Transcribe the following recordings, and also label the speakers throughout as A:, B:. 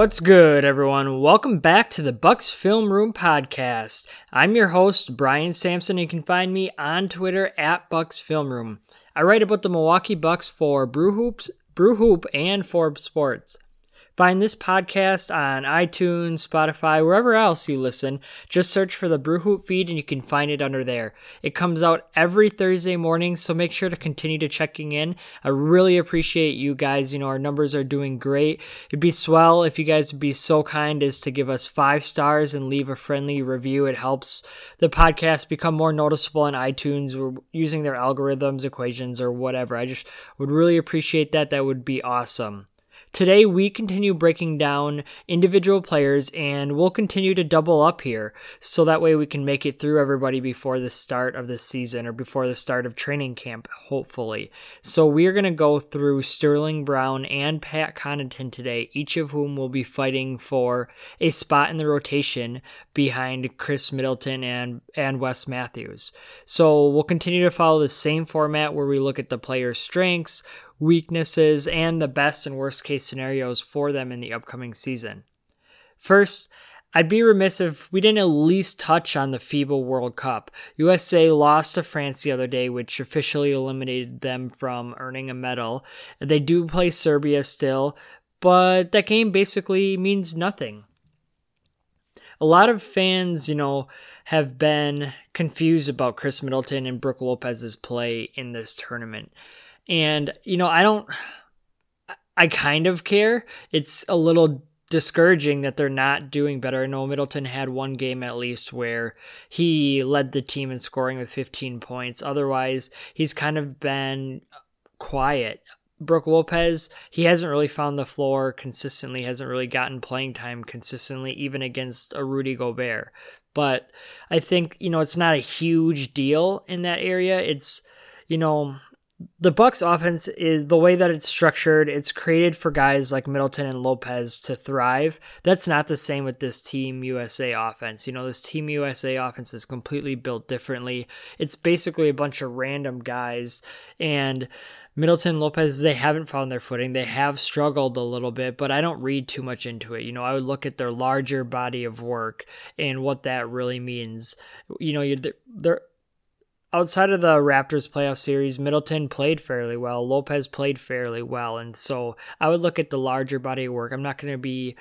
A: What's good, everyone? Welcome back to the Bucks Film Room podcast. I'm your host, Brian Sampson, and you can find me on Twitter at Bucks Film Room. I write about the Milwaukee Bucks for Brew Hoops, Brew Hoop, and Forbes Sports. Find this podcast on iTunes, Spotify, wherever else you listen. Just search for the Brew Hoop feed and you can find it under there. It comes out every Thursday morning, so make sure to continue to checking in. I really appreciate you guys. You know, our numbers are doing great. It'd be swell if you guys would be so kind as to give us five stars and leave a friendly review. It helps the podcast become more noticeable on iTunes. We're using their algorithms, equations, or whatever. I just would really appreciate that. That would be awesome. Today, we continue breaking down individual players and we'll continue to double up here so that way we can make it through everybody before the start of the season or before the start of training camp, hopefully. So, we're going to go through Sterling Brown and Pat Connaughton today, each of whom will be fighting for a spot in the rotation behind Khris Middleton and, and Wes Matthews. So, we'll continue to follow the same format where we look at the player's strengths weaknesses, and the best and worst case scenarios for them in the upcoming season. First, I'd be remiss if we didn't at least touch on the FIBA World Cup. USA lost to France the other day, which officially eliminated them from earning a medal. They do play Serbia still, but that game basically means nothing. A lot of fans, you know, have been confused about Khris Middleton and Brook Lopez's play in this tournament. And, you know, I don't, I kind of care. It's a little discouraging that they're not doing better. I know Middleton had one game at least where he led the team in scoring with 15 points. Otherwise, he's kind of been quiet. Brook Lopez, he hasn't really found the floor consistently, hasn't really gotten playing time consistently, even against a Rudy Gobert. But I think, you know, it's not a huge deal in that area. It's, you know, the Bucks offense is the way that it's structured, it's created for guys like Middleton and Lopez to thrive. That's not the same with this Team USA offense. You know, this Team USA offense is completely built differently. It's basically a bunch of random guys and Middleton Lopez, they haven't found their footing. They have struggled a little bit, but I don't read too much into it. You know, I would look at their larger body of work and what that really means. You know, they're outside of the Raptors playoff series, Middleton played fairly well. Lopez played fairly well. And so I would look at the larger body of work. I'm not going to be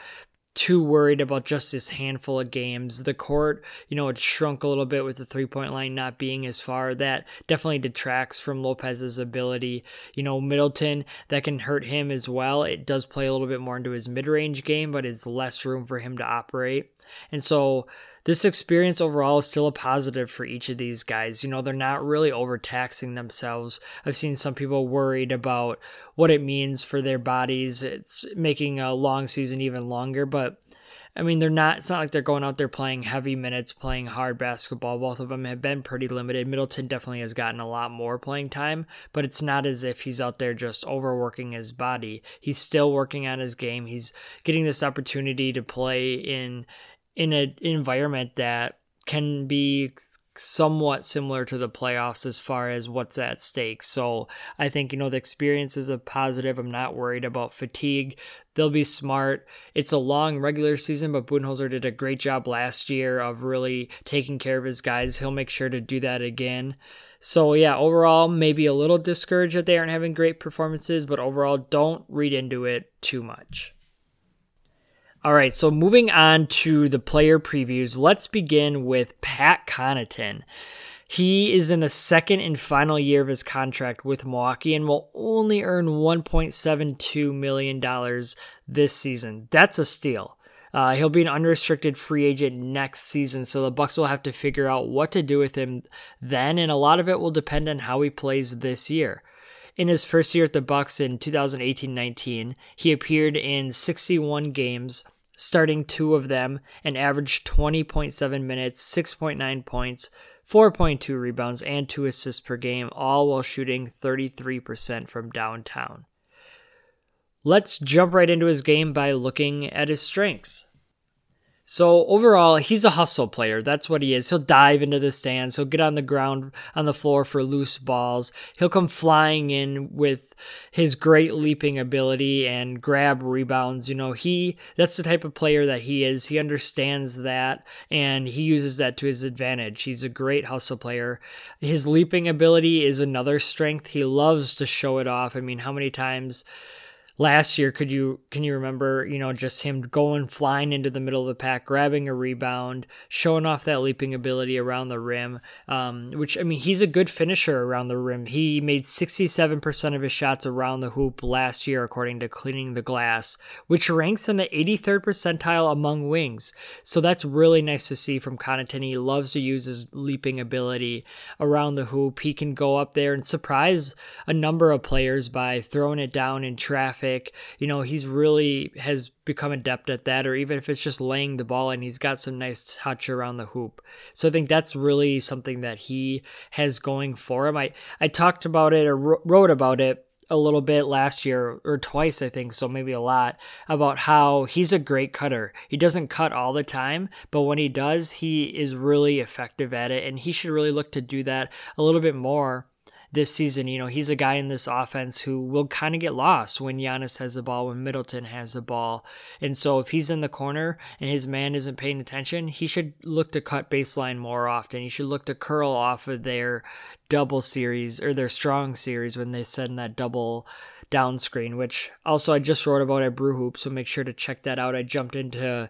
A: too worried about just this handful of games. The court, you know, it shrunk a little bit with the three point line not being as far. That definitely detracts from Lopez's ability. You know, Middleton, that can hurt him as well. It does play a little bit more into his mid range game, but it's less room for him to operate. And so this experience overall is still a positive for each of these guys. You know, they're not really overtaxing themselves. I've seen some people worried about what it means for their bodies. It's making a long season even longer, but I mean, they're not, it's not like they're going out there playing heavy minutes, playing hard basketball. Both of them have been pretty limited. Middleton definitely has gotten a lot more playing time, but it's not as if he's out there just overworking his body. He's still working on his game. He's getting this opportunity to play in in an environment that can be somewhat similar to the playoffs as far as what's at stake. So I think, you know, the experience is a positive. I'm not worried about fatigue. They'll be smart. It's a long regular season, but Budenholzer did a great job last year of really taking care of his guys. He'll make sure to do that again. So yeah, overall, maybe a little discouraged that they aren't having great performances, but overall, don't read into it too much. All right, so moving on to the player previews, let's begin with Pat Connaughton. He is in the second and final year of his contract with Milwaukee and will only earn $1.72 million this season. That's a steal. Uh, he'll be an unrestricted free agent next season, so the Bucks will have to figure out what to do with him then, and a lot of it will depend on how he plays this year. In his first year at the Bucks in 2018-19, he appeared in 61 games, starting two of them, and averaged 20.7 minutes, 6.9 points, 4.2 rebounds, and 2 assists per game, all while shooting 33% from downtown. Let's jump right into his game by looking at his strengths. So overall, he's a hustle player. That's what he is. He'll dive into the stands. He'll get on the ground on the floor for loose balls. He'll come flying in with his great leaping ability and grab rebounds. You know, he that's the type of player that he is. He understands that and he uses that to his advantage. He's a great hustle player. His leaping ability is another strength. He loves to show it off. I mean, how many times last year could you can you remember you know just him going flying into the middle of the pack grabbing a rebound showing off that leaping ability around the rim um, which i mean he's a good finisher around the rim. He made 67% of his shots around the hoop last year according to cleaning the glass which ranks in the 83rd percentile among wings. So that's really nice to see from Connaughton. He loves to use his leaping ability around the hoop. He can go up there and surprise a number of players by throwing it down in traffic traffic. You know, he's really has become adept at that, or even if it's just laying the ball and he's got some nice touch around the hoop. So I think that's really something that he has going for him. I, I talked about it or wrote about it a little bit last year or twice, I think, so maybe a lot, about how he's a great cutter. He doesn't cut all the time, but when he does, he is really effective at it, and he should really look to do that a little bit more this season. You know, he's a guy in this offense who will kind of get lost when Giannis has the ball, when Middleton has the ball. And so if he's in the corner and his man isn't paying attention, he should look to cut baseline more often. He should look to curl off of their double series or their strong series when they send that double down screen, which also I just wrote about at Brew Hoop, so make sure to check that out. I jumped into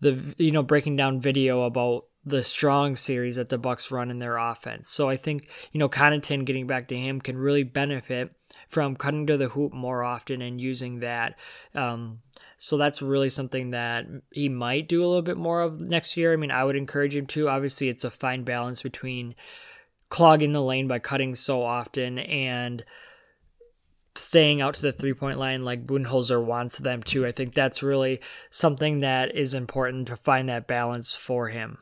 A: the you know breaking down video about the strong series that the Bucks run in their offense. So I think, you know, Connaughton getting back to him can really benefit from cutting to the hoop more often and using that. Um, so that's really something that he might do a little bit more of next year. I mean, I would encourage him to. Obviously, it's a fine balance between clogging the lane by cutting so often and staying out to the three point line like Budenholzer wants them to. I think that's really something that is important to find that balance for him.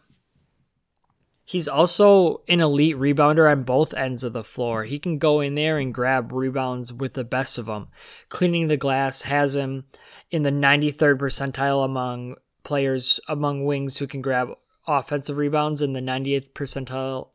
A: He's also an elite rebounder on both ends of the floor. He can go in there and grab rebounds with the best of them. Cleaning the glass has him in the 93rd percentile among players among wings who can grab offensive rebounds and the 90th percentile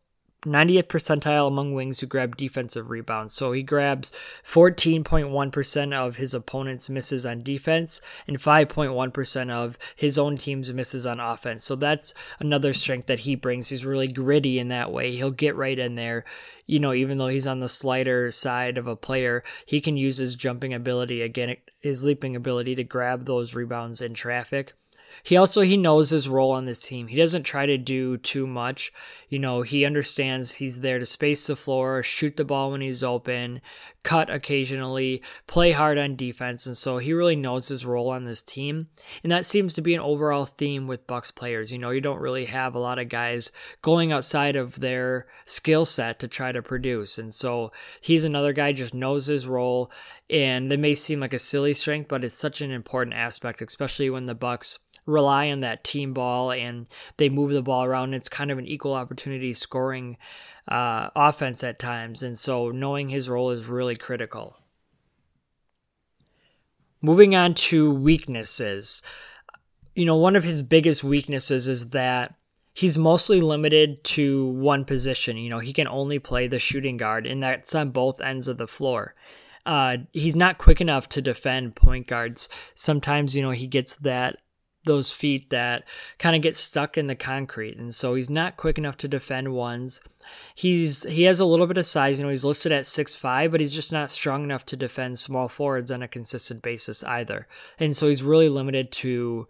A: 90th percentile among wings who grab defensive rebounds. So he grabs 14.1% of his opponent's misses on defense and 5.1% of his own team's misses on offense. So that's another strength that he brings. He's really gritty in that way. He'll get right in there. You know, even though he's on the slider side of a player, he can use his jumping ability, again, his leaping ability to grab those rebounds in traffic he also he knows his role on this team. He doesn't try to do too much. You know, he understands he's there to space the floor, shoot the ball when he's open, cut occasionally, play hard on defense, and so he really knows his role on this team. And that seems to be an overall theme with Bucks players. You know, you don't really have a lot of guys going outside of their skill set to try to produce. And so he's another guy just knows his role and it may seem like a silly strength, but it's such an important aspect, especially when the Bucks rely on that team ball and they move the ball around. It's kind of an equal opportunity scoring uh, offense at times. And so knowing his role is really critical. Moving on to weaknesses. You know, one of his biggest weaknesses is that he's mostly limited to one position. You know, he can only play the shooting guard, and that's on both ends of the floor. Uh, he's not quick enough to defend point guards. Sometimes, you know, he gets that those feet that kind of get stuck in the concrete, and so he's not quick enough to defend ones. He's he has a little bit of size, you know, he's listed at six five, but he's just not strong enough to defend small forwards on a consistent basis either. And so he's really limited to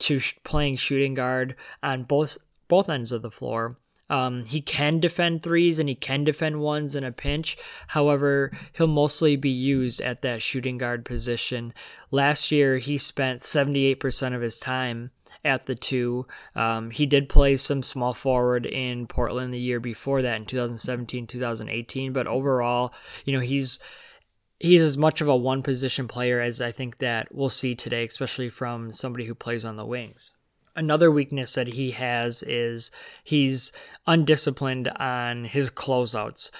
A: to sh- playing shooting guard on both both ends of the floor. Um, he can defend threes and he can defend ones in a pinch. However, he'll mostly be used at that shooting guard position. Last year, he spent 78% of his time at the two. Um, he did play some small forward in Portland the year before that in 2017, 2018. But overall, you know, he's he's as much of a one position player as I think that we'll see today, especially from somebody who plays on the wings another weakness that he has is he's undisciplined on his closeouts.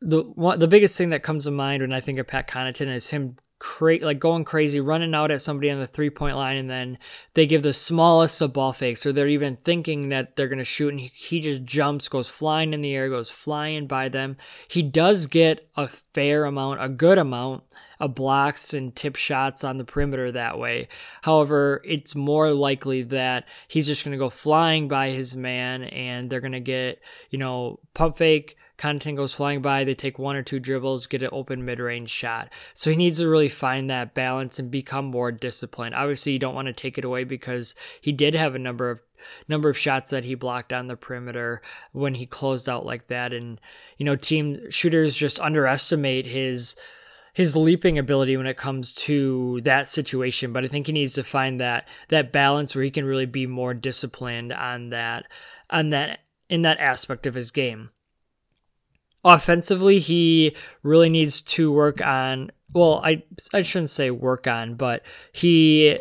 A: The one, the biggest thing that comes to mind when I think of Pat Connaughton is him cra- like going crazy, running out at somebody on the three point line, and then they give the smallest of ball fakes, or they're even thinking that they're going to shoot, and he, he just jumps, goes flying in the air, goes flying by them. He does get a fair amount, a good amount of blocks and tip shots on the perimeter that way. However, it's more likely that he's just going to go flying by his man, and they're going to get, you know, pump fake Connaughton goes flying by, they take one or two dribbles, get an open mid range shot. So he needs to really find that balance and become more disciplined. Obviously, you don't want to take it away because he did have a number of number of shots that he blocked on the perimeter when he closed out like that and you know team shooters just underestimate his his leaping ability when it comes to that situation but i think he needs to find that that balance where he can really be more disciplined on that on that in that aspect of his game offensively, he really needs to work on. Well, I I shouldn't say work on, but he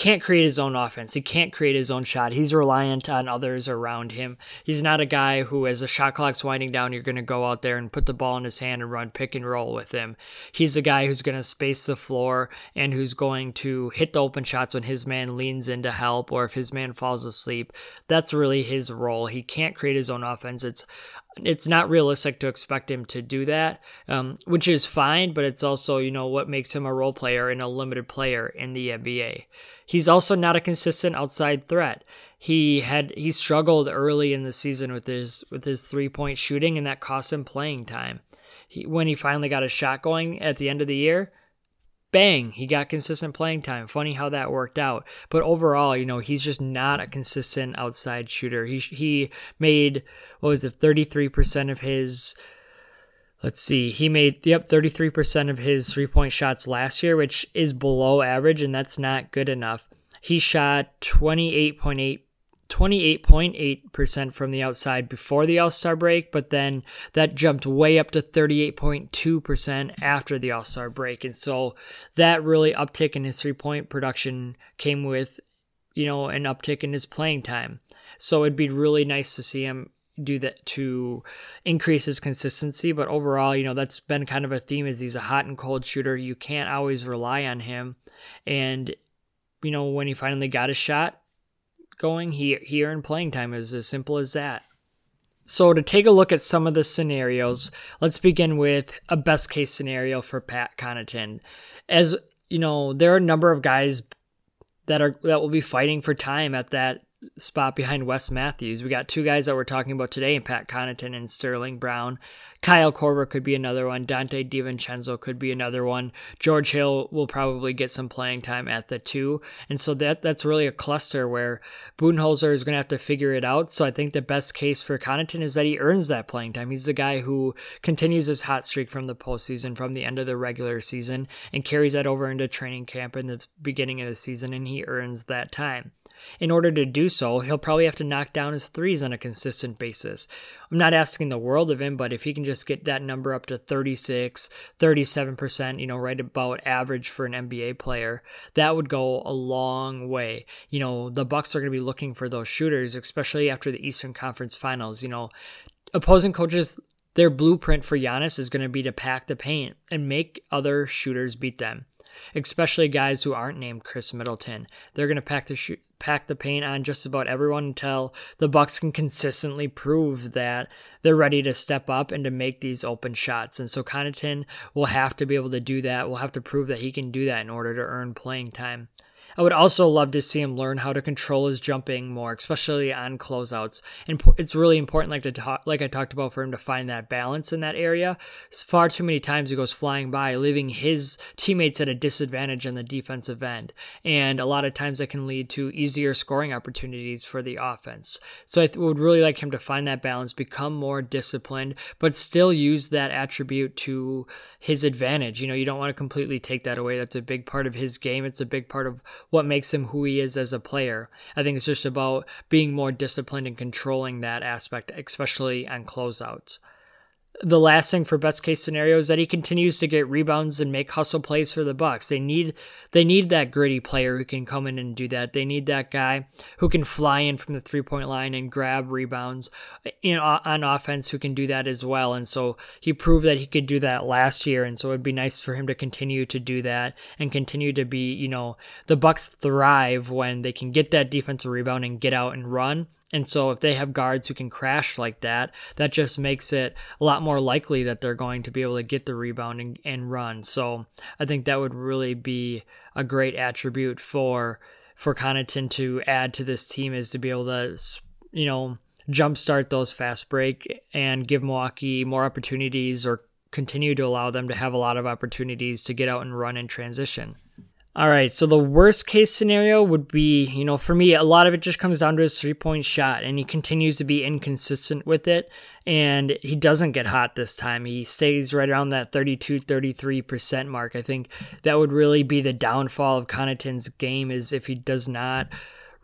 A: can't create his own offense. He can't create his own shot. He's reliant on others around him. He's not a guy who, as the shot clock's winding down, you're going to go out there and put the ball in his hand and run pick and roll with him. He's a guy who's going to space the floor and who's going to hit the open shots when his man leans in to help or if his man falls asleep. That's really his role. He can't create his own offense. It's it's not realistic to expect him to do that, um, which is fine, but it's also, you know, what makes him a role player and a limited player in the NBA. He's also not a consistent outside threat. He had he struggled early in the season with his with his three point shooting, and that cost him playing time. He, when he finally got a shot going at the end of the year, bang, he got consistent playing time. Funny how that worked out. But overall, you know, he's just not a consistent outside shooter. He he made what was it, 33% of his let's see, he made yep, 33% of his three-point shots last year, which is below average and that's not good enough. He shot 28.8 28.8% from the outside before the All Star break, but then that jumped way up to 38.2% after the All Star break. And so that really uptick in his three point production came with, you know, an uptick in his playing time. So it'd be really nice to see him do that to increase his consistency. But overall, you know, that's been kind of a theme is he's a hot and cold shooter. You can't always rely on him. And, you know, when he finally got a shot, going, he, he earned playing time. Is as simple as that. So, to take a look at some of the scenarios, let's begin with a best case scenario for Pat Connaughton. As you know, there are a number of guys that are that will be fighting for time at that spot behind Wes Matthews. We got two guys that we're talking about today, Pat Connaughton and Sterling Brown. Kyle Korver could be another one. Donte DiVincenzo could be another one. George Hill will probably get some playing time at the two. And so that that's really a cluster where Budenholzer is going to have to figure it out. So I think the best case for Connaughton is that he earns that playing time. He's the guy who continues his hot streak from the postseason, from the end of the regular season, and carries that over into training camp in the beginning of the season, and he earns that time. In order to do so, he'll probably have to knock down his threes on a consistent basis. I'm not asking the world of him, but if he can just get that number up to 36, 37%, you know, right about average for an NBA player, that would go a long way. You know, the Bucks are going to be looking for those shooters, especially after the Eastern Conference Finals. You know, opposing coaches their blueprint for Giannis is going to be to pack the paint and make other shooters beat them. especially guys who aren't named Khris Middleton. They're going to pack the sh- pack the paint on just about everyone until the Bucks can consistently prove that they're ready to step up and to make these open shots. And so Connaughton will have to be able to do that. Will have to prove that he can do that in order to earn playing time. I would also love to see him learn how to control his jumping more, especially on closeouts. And it's really important, like to talk, like I talked about, for him to find that balance in that area. It's Far too many times he goes flying by, leaving his teammates at a disadvantage on the defensive end, and a lot of times that can lead to easier scoring opportunities for the offense. So I would really like him to find that balance, become more disciplined, but still use that attribute to his advantage. You know, you don't want to completely take that away. That's a big part of his game. It's a big part of what makes him who he is as a player. I think it's just about being more disciplined and controlling that aspect, especially on closeouts the last thing for best case scenario is that he continues to get rebounds and make hustle plays for the Bucks. They need they need that gritty player who can come in and do that. They need that guy who can fly in from the three point line and grab rebounds in on offense who can do that as well. And so he proved that he could do that last year. And so it'd be nice for him to continue to do that and continue to be you know the Bucks thrive when they can get that defensive rebound and get out and run and so, if they have guards who can crash like that, that just makes it a lot more likely that they're going to be able to get the rebound and, and run. So, I think that would really be a great attribute for for Connaughton to add to this team is to be able to, you know, jumpstart those fast break and give Milwaukee more opportunities or continue to allow them to have a lot of opportunities to get out and run in transition. All right, so the worst case scenario would be, you know, for me, a lot of it just comes down to his three point shot, and he continues to be inconsistent with it. And he doesn't get hot this time. He stays right around that 32 33% mark. I think that would really be the downfall of Connaughton's game, is if he does not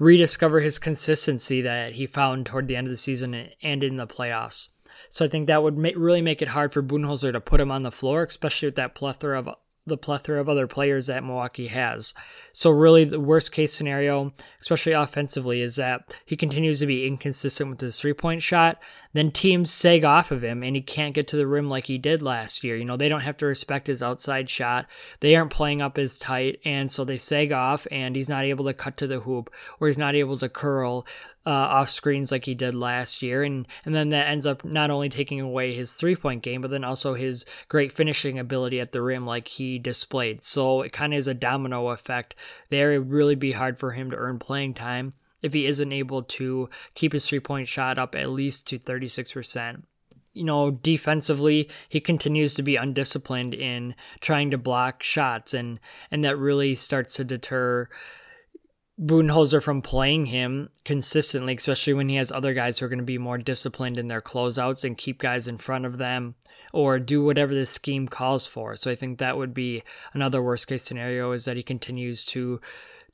A: rediscover his consistency that he found toward the end of the season and in the playoffs. So I think that would really make it hard for Budenholzer to put him on the floor, especially with that plethora of the plethora of other players that Milwaukee has. So, really, the worst case scenario, especially offensively, is that he continues to be inconsistent with his three point shot. Then teams sag off of him and he can't get to the rim like he did last year. You know, they don't have to respect his outside shot. They aren't playing up as tight. And so they sag off and he's not able to cut to the hoop or he's not able to curl uh, off screens like he did last year, and and then that ends up not only taking away his three point game, but then also his great finishing ability at the rim, like he displayed. So it kind of is a domino effect. There, it really be hard for him to earn playing time if he isn't able to keep his three point shot up at least to thirty six percent you know, defensively, he continues to be undisciplined in trying to block shots, and and that really starts to deter Budenholzer from playing him consistently, especially when he has other guys who are going to be more disciplined in their closeouts and keep guys in front of them or do whatever the scheme calls for. So I think that would be another worst case scenario is that he continues to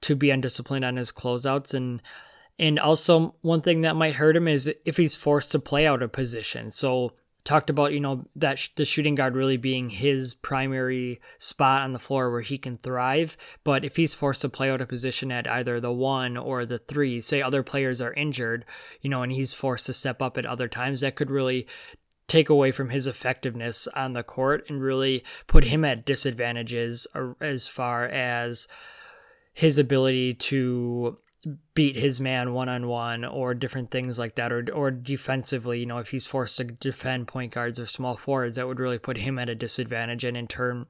A: to be undisciplined on his closeouts and and also one thing that might hurt him is if he's forced to play out of position. So talked about you know that sh- the shooting guard really being his primary spot on the floor where he can thrive. But if he's forced to play out a position at either the one or the three say other players are injured you know and he's forced to step up at other times that could really take away from his effectiveness on the court and really put him at disadvantages as far as his ability to beat his man one on one or different things like that or or defensively you know if he's forced to defend point guards or small forwards that would really put him at a disadvantage and in turn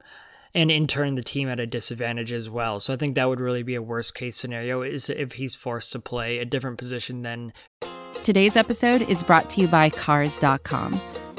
A: and in turn the team at a disadvantage as well. So i think that would really be a worst case scenario is if he's forced to play a different position than
B: today's episode is brought to you by cars.com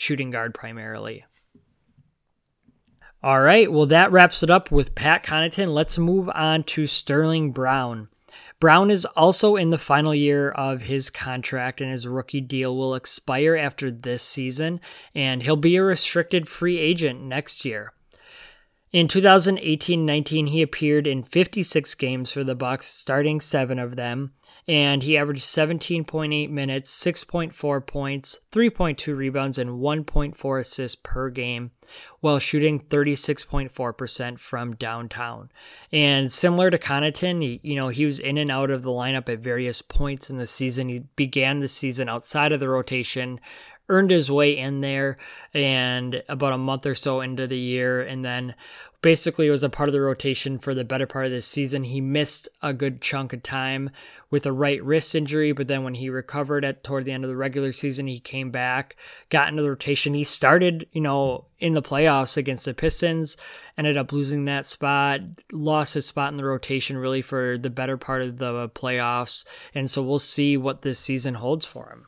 A: shooting guard primarily. All right, well, that wraps it up with Pat Connaughton. Let's move on to Sterling Brown. Brown is also in the final year of his contract, and his rookie deal will expire after this season, and he'll be a restricted free agent next year. In 2018-19, he appeared in 56 games for the Bucks, starting 7 of them, and he averaged 17.8 minutes, 6.4 points, 3.2 rebounds and 1.4 assists per game while shooting 36.4% from downtown. And similar to Connaughton, you know, he was in and out of the lineup at various points in the season. He began the season outside of the rotation, earned his way in there and about a month or so into the year and then basically was a part of the rotation for the better part of the season he missed a good chunk of time with a right wrist injury but then when he recovered at toward the end of the regular season he came back got into the rotation. He started you know in the playoffs against the pistons ended up losing that spot lost his spot in the rotation really for the better part of the playoffs. And so we'll see what this season holds for him.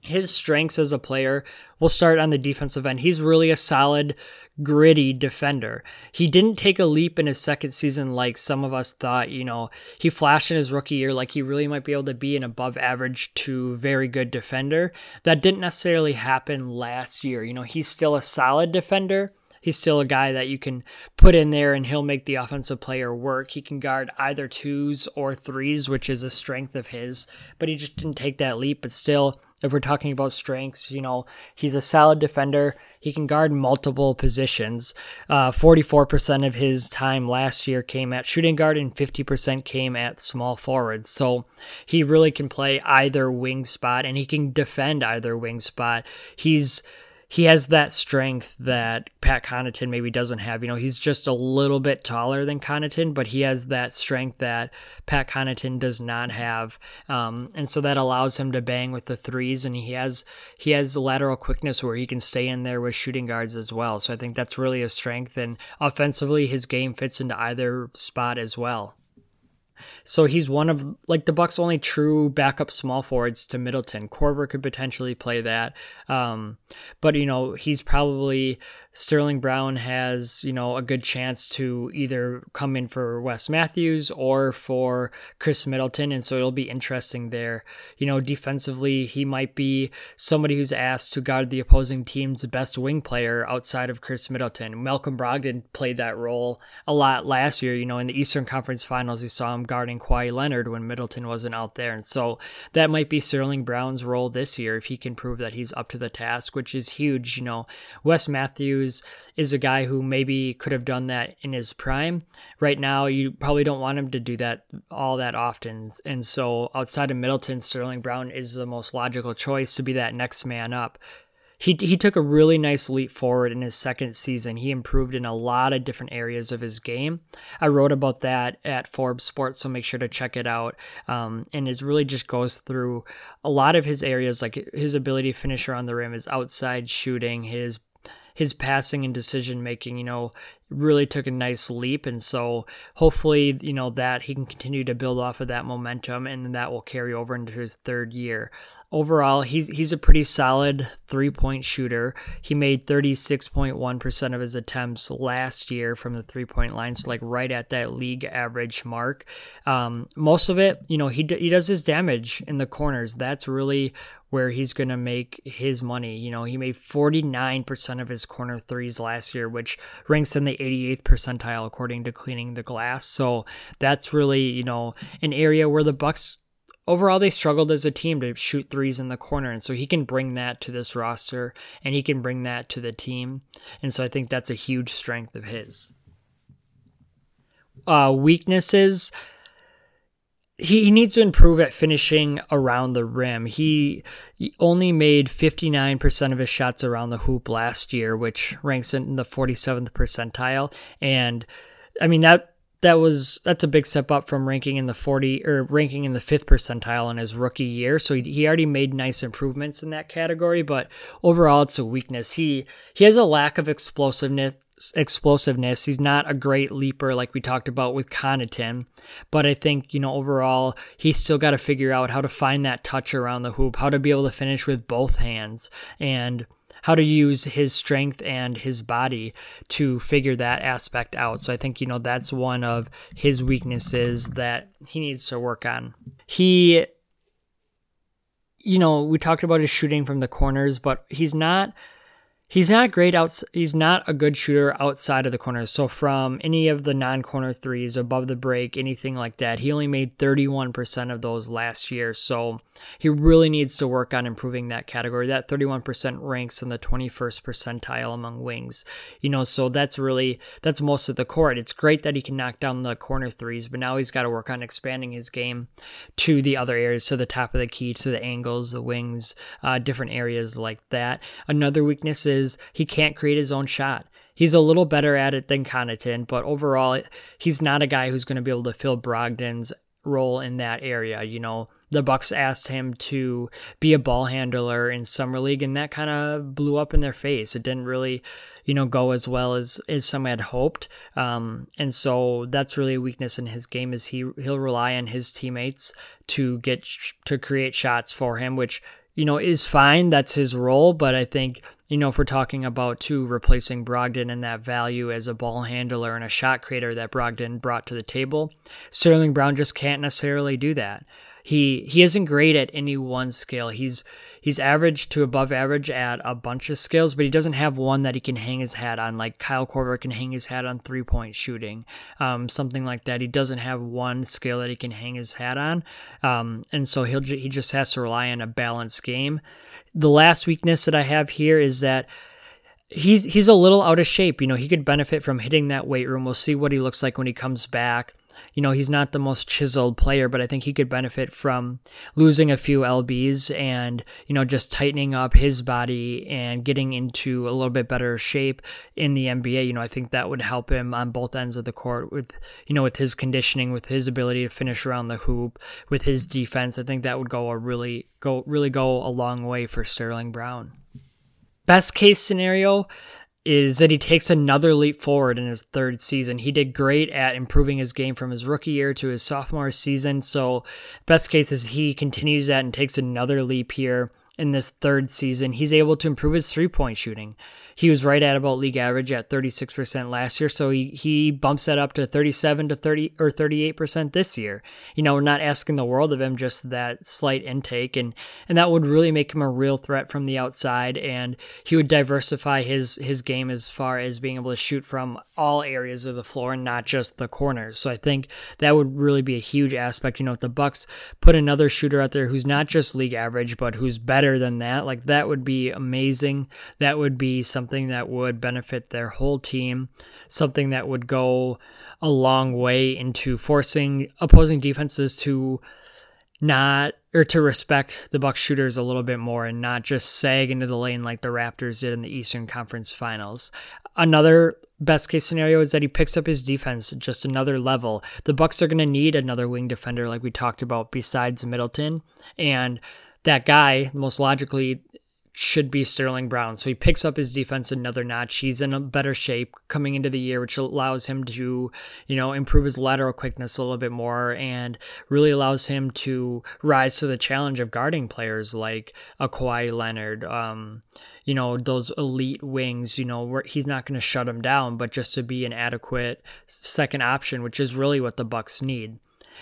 A: His strengths as a player will start on the defensive end. He's really a solid, gritty defender. He didn't take a leap in his second season like some of us thought. You know, he flashed in his rookie year like he really might be able to be an above average to very good defender. That didn't necessarily happen last year. You know, he's still a solid defender. He's still a guy that you can put in there and he'll make the offensive player work. He can guard either twos or threes, which is a strength of his, but he just didn't take that leap. But still, if we're talking about strengths, you know, he's a solid defender. He can guard multiple positions. Uh, 44% of his time last year came at shooting guard and 50% came at small forward. So he really can play either wing spot and he can defend either wing spot. He's he has that strength that Pat Connaughton maybe doesn't have. You know, he's just a little bit taller than Connaughton, but he has that strength that Pat Connaughton does not have, um, and so that allows him to bang with the threes. And he has he has lateral quickness where he can stay in there with shooting guards as well. So I think that's really a strength. And offensively, his game fits into either spot as well. So he's one of like the Bucks' only true backup small forwards to Middleton. Korver could potentially play that, um, but you know he's probably Sterling Brown has, you know, a good chance to either come in for Wes Matthews or for Khris Middleton. And so it'll be interesting there. You know, defensively, he might be somebody who's asked to guard the opposing team's best wing player outside of Khris Middleton. Malcolm Brogdon played that role a lot last year. You know, in the Eastern Conference Finals, we saw him guarding Kawhi Leonard when Middleton wasn't out there. And so that might be Sterling Brown's role this year if he can prove that he's up to the task, which is huge. You know, Wes Matthews is a guy who maybe could have done that in his prime. Right now, you probably don't want him to do that all that often. And so, outside of Middleton, Sterling Brown is the most logical choice to be that next man up. He, he took a really nice leap forward in his second season. He improved in a lot of different areas of his game. I wrote about that at Forbes Sports, so make sure to check it out. Um, and it really just goes through a lot of his areas, like his ability to finish around the rim, his outside shooting, his his passing and decision making, you know, really took a nice leap. And so hopefully, you know, that he can continue to build off of that momentum and that will carry over into his third year. Overall, he's he's a pretty solid three point shooter. He made 36.1% of his attempts last year from the three point line, so like right at that league average mark. Um, most of it, you know, he, d- he does his damage in the corners. That's really where he's going to make his money. You know, he made 49% of his corner threes last year, which ranks in the 88th percentile according to Cleaning the Glass. So that's really, you know, an area where the Bucks overall they struggled as a team to shoot threes in the corner and so he can bring that to this roster and he can bring that to the team. And so I think that's a huge strength of his. Uh weaknesses he, he needs to improve at finishing around the rim. He, only made 59% of his shots around the hoop last year, which ranks in the 47th percentile. And I mean, that that was that's a big step up from ranking in the 40 or ranking in the fifth percentile in his rookie year so he, he already made nice improvements in that category but overall it's a weakness he he has a lack of explosiveness explosiveness he's not a great leaper like we talked about with Connaughton but I think you know overall he's still got to figure out how to find that touch around the hoop how to be able to finish with both hands and how to use his strength and his body to figure that aspect out. So I think, you know, that's one of his weaknesses that he needs to work on. He, you know, we talked about his shooting from the corners, but he's not He's not great out. He's not a good shooter outside of the corners. So from any of the non-corner threes above the break, anything like that, he only made 31% of those last year. So he really needs to work on improving that category. That 31% ranks in the 21st percentile among wings. You know, so that's really that's most of the court. It's great that he can knock down the corner threes, but now he's got to work on expanding his game to the other areas, to the top of the key, to the angles, the wings, uh, different areas like that. Another weakness is he can't create his own shot. He's a little better at it than Connaughton, but overall, he's not a guy who's going to be able to fill Brogdon's role in that area. You know, the Bucks asked him to be a ball handler in summer league, and that kind of blew up in their face. It didn't really, you know, go as well as as some had hoped. Um, and so that's really a weakness in his game is he he'll rely on his teammates to get to create shots for him, which you know is fine. That's his role, but I think you know, if we're talking about too replacing Brogdon and that value as a ball handler and a shot creator that Brogdon brought to the table, Sterling Brown just can't necessarily do that. He he isn't great at any one skill. He's he's average to above average at a bunch of skills, but he doesn't have one that he can hang his hat on. Like Kyle Korver can hang his hat on three point shooting, um, something like that. He doesn't have one skill that he can hang his hat on, um, and so he'll he just has to rely on a balanced game the last weakness that I have here is that he's he's a little out of shape. You know, he could benefit from hitting that weight room. We'll see what he looks like when he comes back. You know, he's not the most chiseled player, but I think he could benefit from losing a few lbs and you know just tightening up his body and getting into a little bit better shape in the NBA. You know, I think that would help him on both ends of the court with you know with his conditioning, with his ability to finish around the hoop, with his defense. I think that would go a really go really go a long way for Sterling Brown. Best case scenario, is that he takes another leap forward in his third season. He did great at improving his game from his rookie year to his sophomore season. So, best case is he continues that and takes another leap here in this third season. He's able to improve his three point shooting. He was right at about league average at 36% last year, so he, he bumps that up to 37 to 30 or 38% this year. You know, we're not asking the world of him, just that slight intake, and and that would really make him a real threat from the outside, and he would diversify his his game as far as being able to shoot from all areas of the floor and not just the corners. So I think that would really be a huge aspect. You know, if the Bucks put another shooter out there who's not just league average, but who's better than that, like that would be amazing. That would be something something that would benefit their whole team, something that would go a long way into forcing opposing defenses to not or to respect the Bucks shooters a little bit more and not just sag into the lane like the Raptors did in the Eastern Conference Finals. Another best case scenario is that he picks up his defense just another level. The Bucks are going to need another wing defender like we talked about besides Middleton and that guy most logically should be Sterling Brown. So he picks up his defense another notch. He's in a better shape coming into the year, which allows him to, you know, improve his lateral quickness a little bit more and really allows him to rise to the challenge of guarding players like a Kawhi Leonard, um, you know, those elite wings, you know, where he's not going to shut him down, but just to be an adequate second option, which is really what the Bucks need.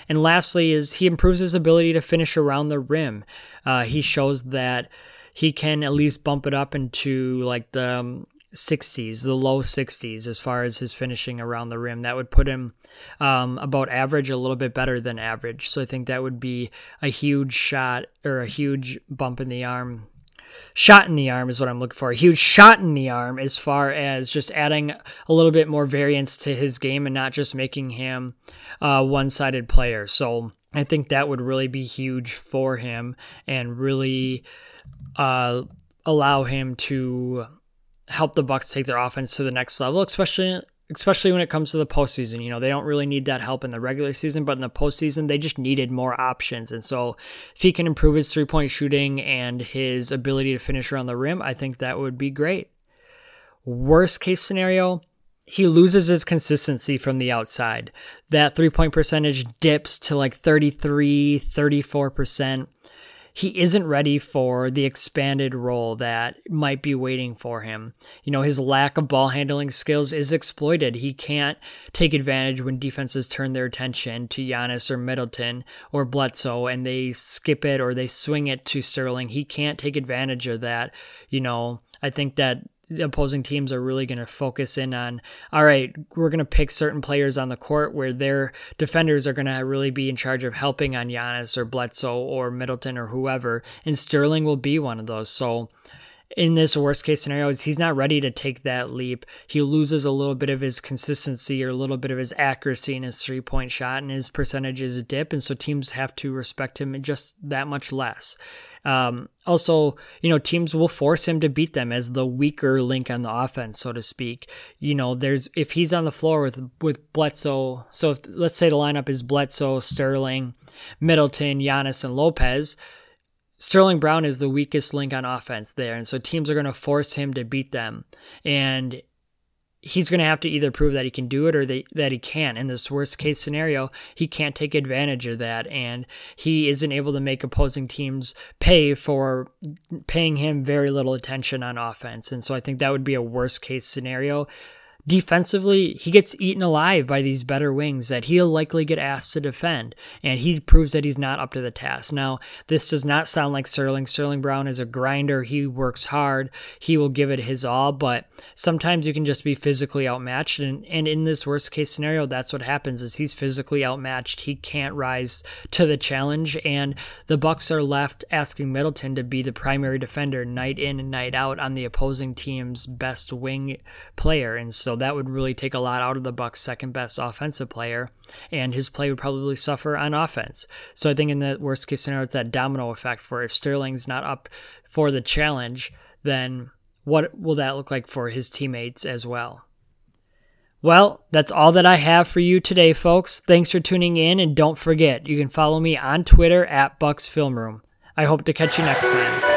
A: And lastly, is he improves his ability to finish around the rim. Uh, he shows that he can at least bump it up into like the um, 60s, the low 60s, as far as his finishing around the rim. That would put him um, about average, a little bit better than average. So I think that would be a huge shot or a huge bump in the arm. Shot in the arm is what I'm looking for. A huge shot in the arm as far as just adding a little bit more variance to his game and not just making him a one sided player. So I think that would really be huge for him and really uh, allow him to help the Bucks take their offense to the next level, especially especially when it comes to the postseason. You know, they don't really need that help in the regular season, but in the postseason, they just needed more options. And so, if he can improve his three point shooting and his ability to finish around the rim, I think that would be great. Worst case scenario, he loses his consistency from the outside. That three point percentage dips to like 33, 34% he isn't ready for the expanded role that might be waiting for him. You know, his lack of ball handling skills is exploited. He can't take advantage when defenses turn their attention to Giannis or Middleton or Bledsoe and they skip it or they swing it to Sterling. He can't take advantage of that. You know, I think that opposing teams are really going to focus in on all right we're going to pick certain players on the court where their defenders are going to really be in charge of helping on Giannis or Bledsoe or Middleton or whoever and Sterling will be one of those. So in this worst case scenario is he's not ready to take that leap. He loses a little bit of his consistency or a little bit of his accuracy in his three point shot and his percentages dip. And so teams have to respect him just that much less. Um, also, you know, teams will force him to beat them as the weaker link on the offense, so to speak. You know, there's if he's on the floor with with Bledsoe, so if, let's say the lineup is Bledsoe, Sterling, Middleton, Giannis, and Lopez Sterling Brown is the weakest link on offense there. And so teams are going to force him to beat them. And he's going to have to either prove that he can do it or that, that he can't. In this worst case scenario, he can't take advantage of that. And he isn't able to make opposing teams pay for paying him very little attention on offense. And so I think that would be a worst case scenario defensively, he gets eaten alive by these better wings that he'll likely get asked to defend, and he proves that he's not up to the task. Now, this does not sound like Sterling. Sterling Brown is a grinder. He works hard. He will give it his all, but sometimes you can just be physically outmatched, and, and in this worst case scenario, that's what happens is he's physically outmatched. He can't rise to the challenge, and the Bucks are left asking Middleton to be the primary defender night in and night out on the opposing team's best wing player, and so that would really take a lot out of the Bucks' second best offensive player, and his play would probably suffer on offense. So I think in the worst case scenario, it's that domino effect for if Sterling's not up for the challenge, then what will that look like for his teammates as well? Well, that's all that I have for you today, folks. Thanks for tuning in, and don't forget, you can follow me on Twitter at Bucks Film Room. I hope to catch you next time.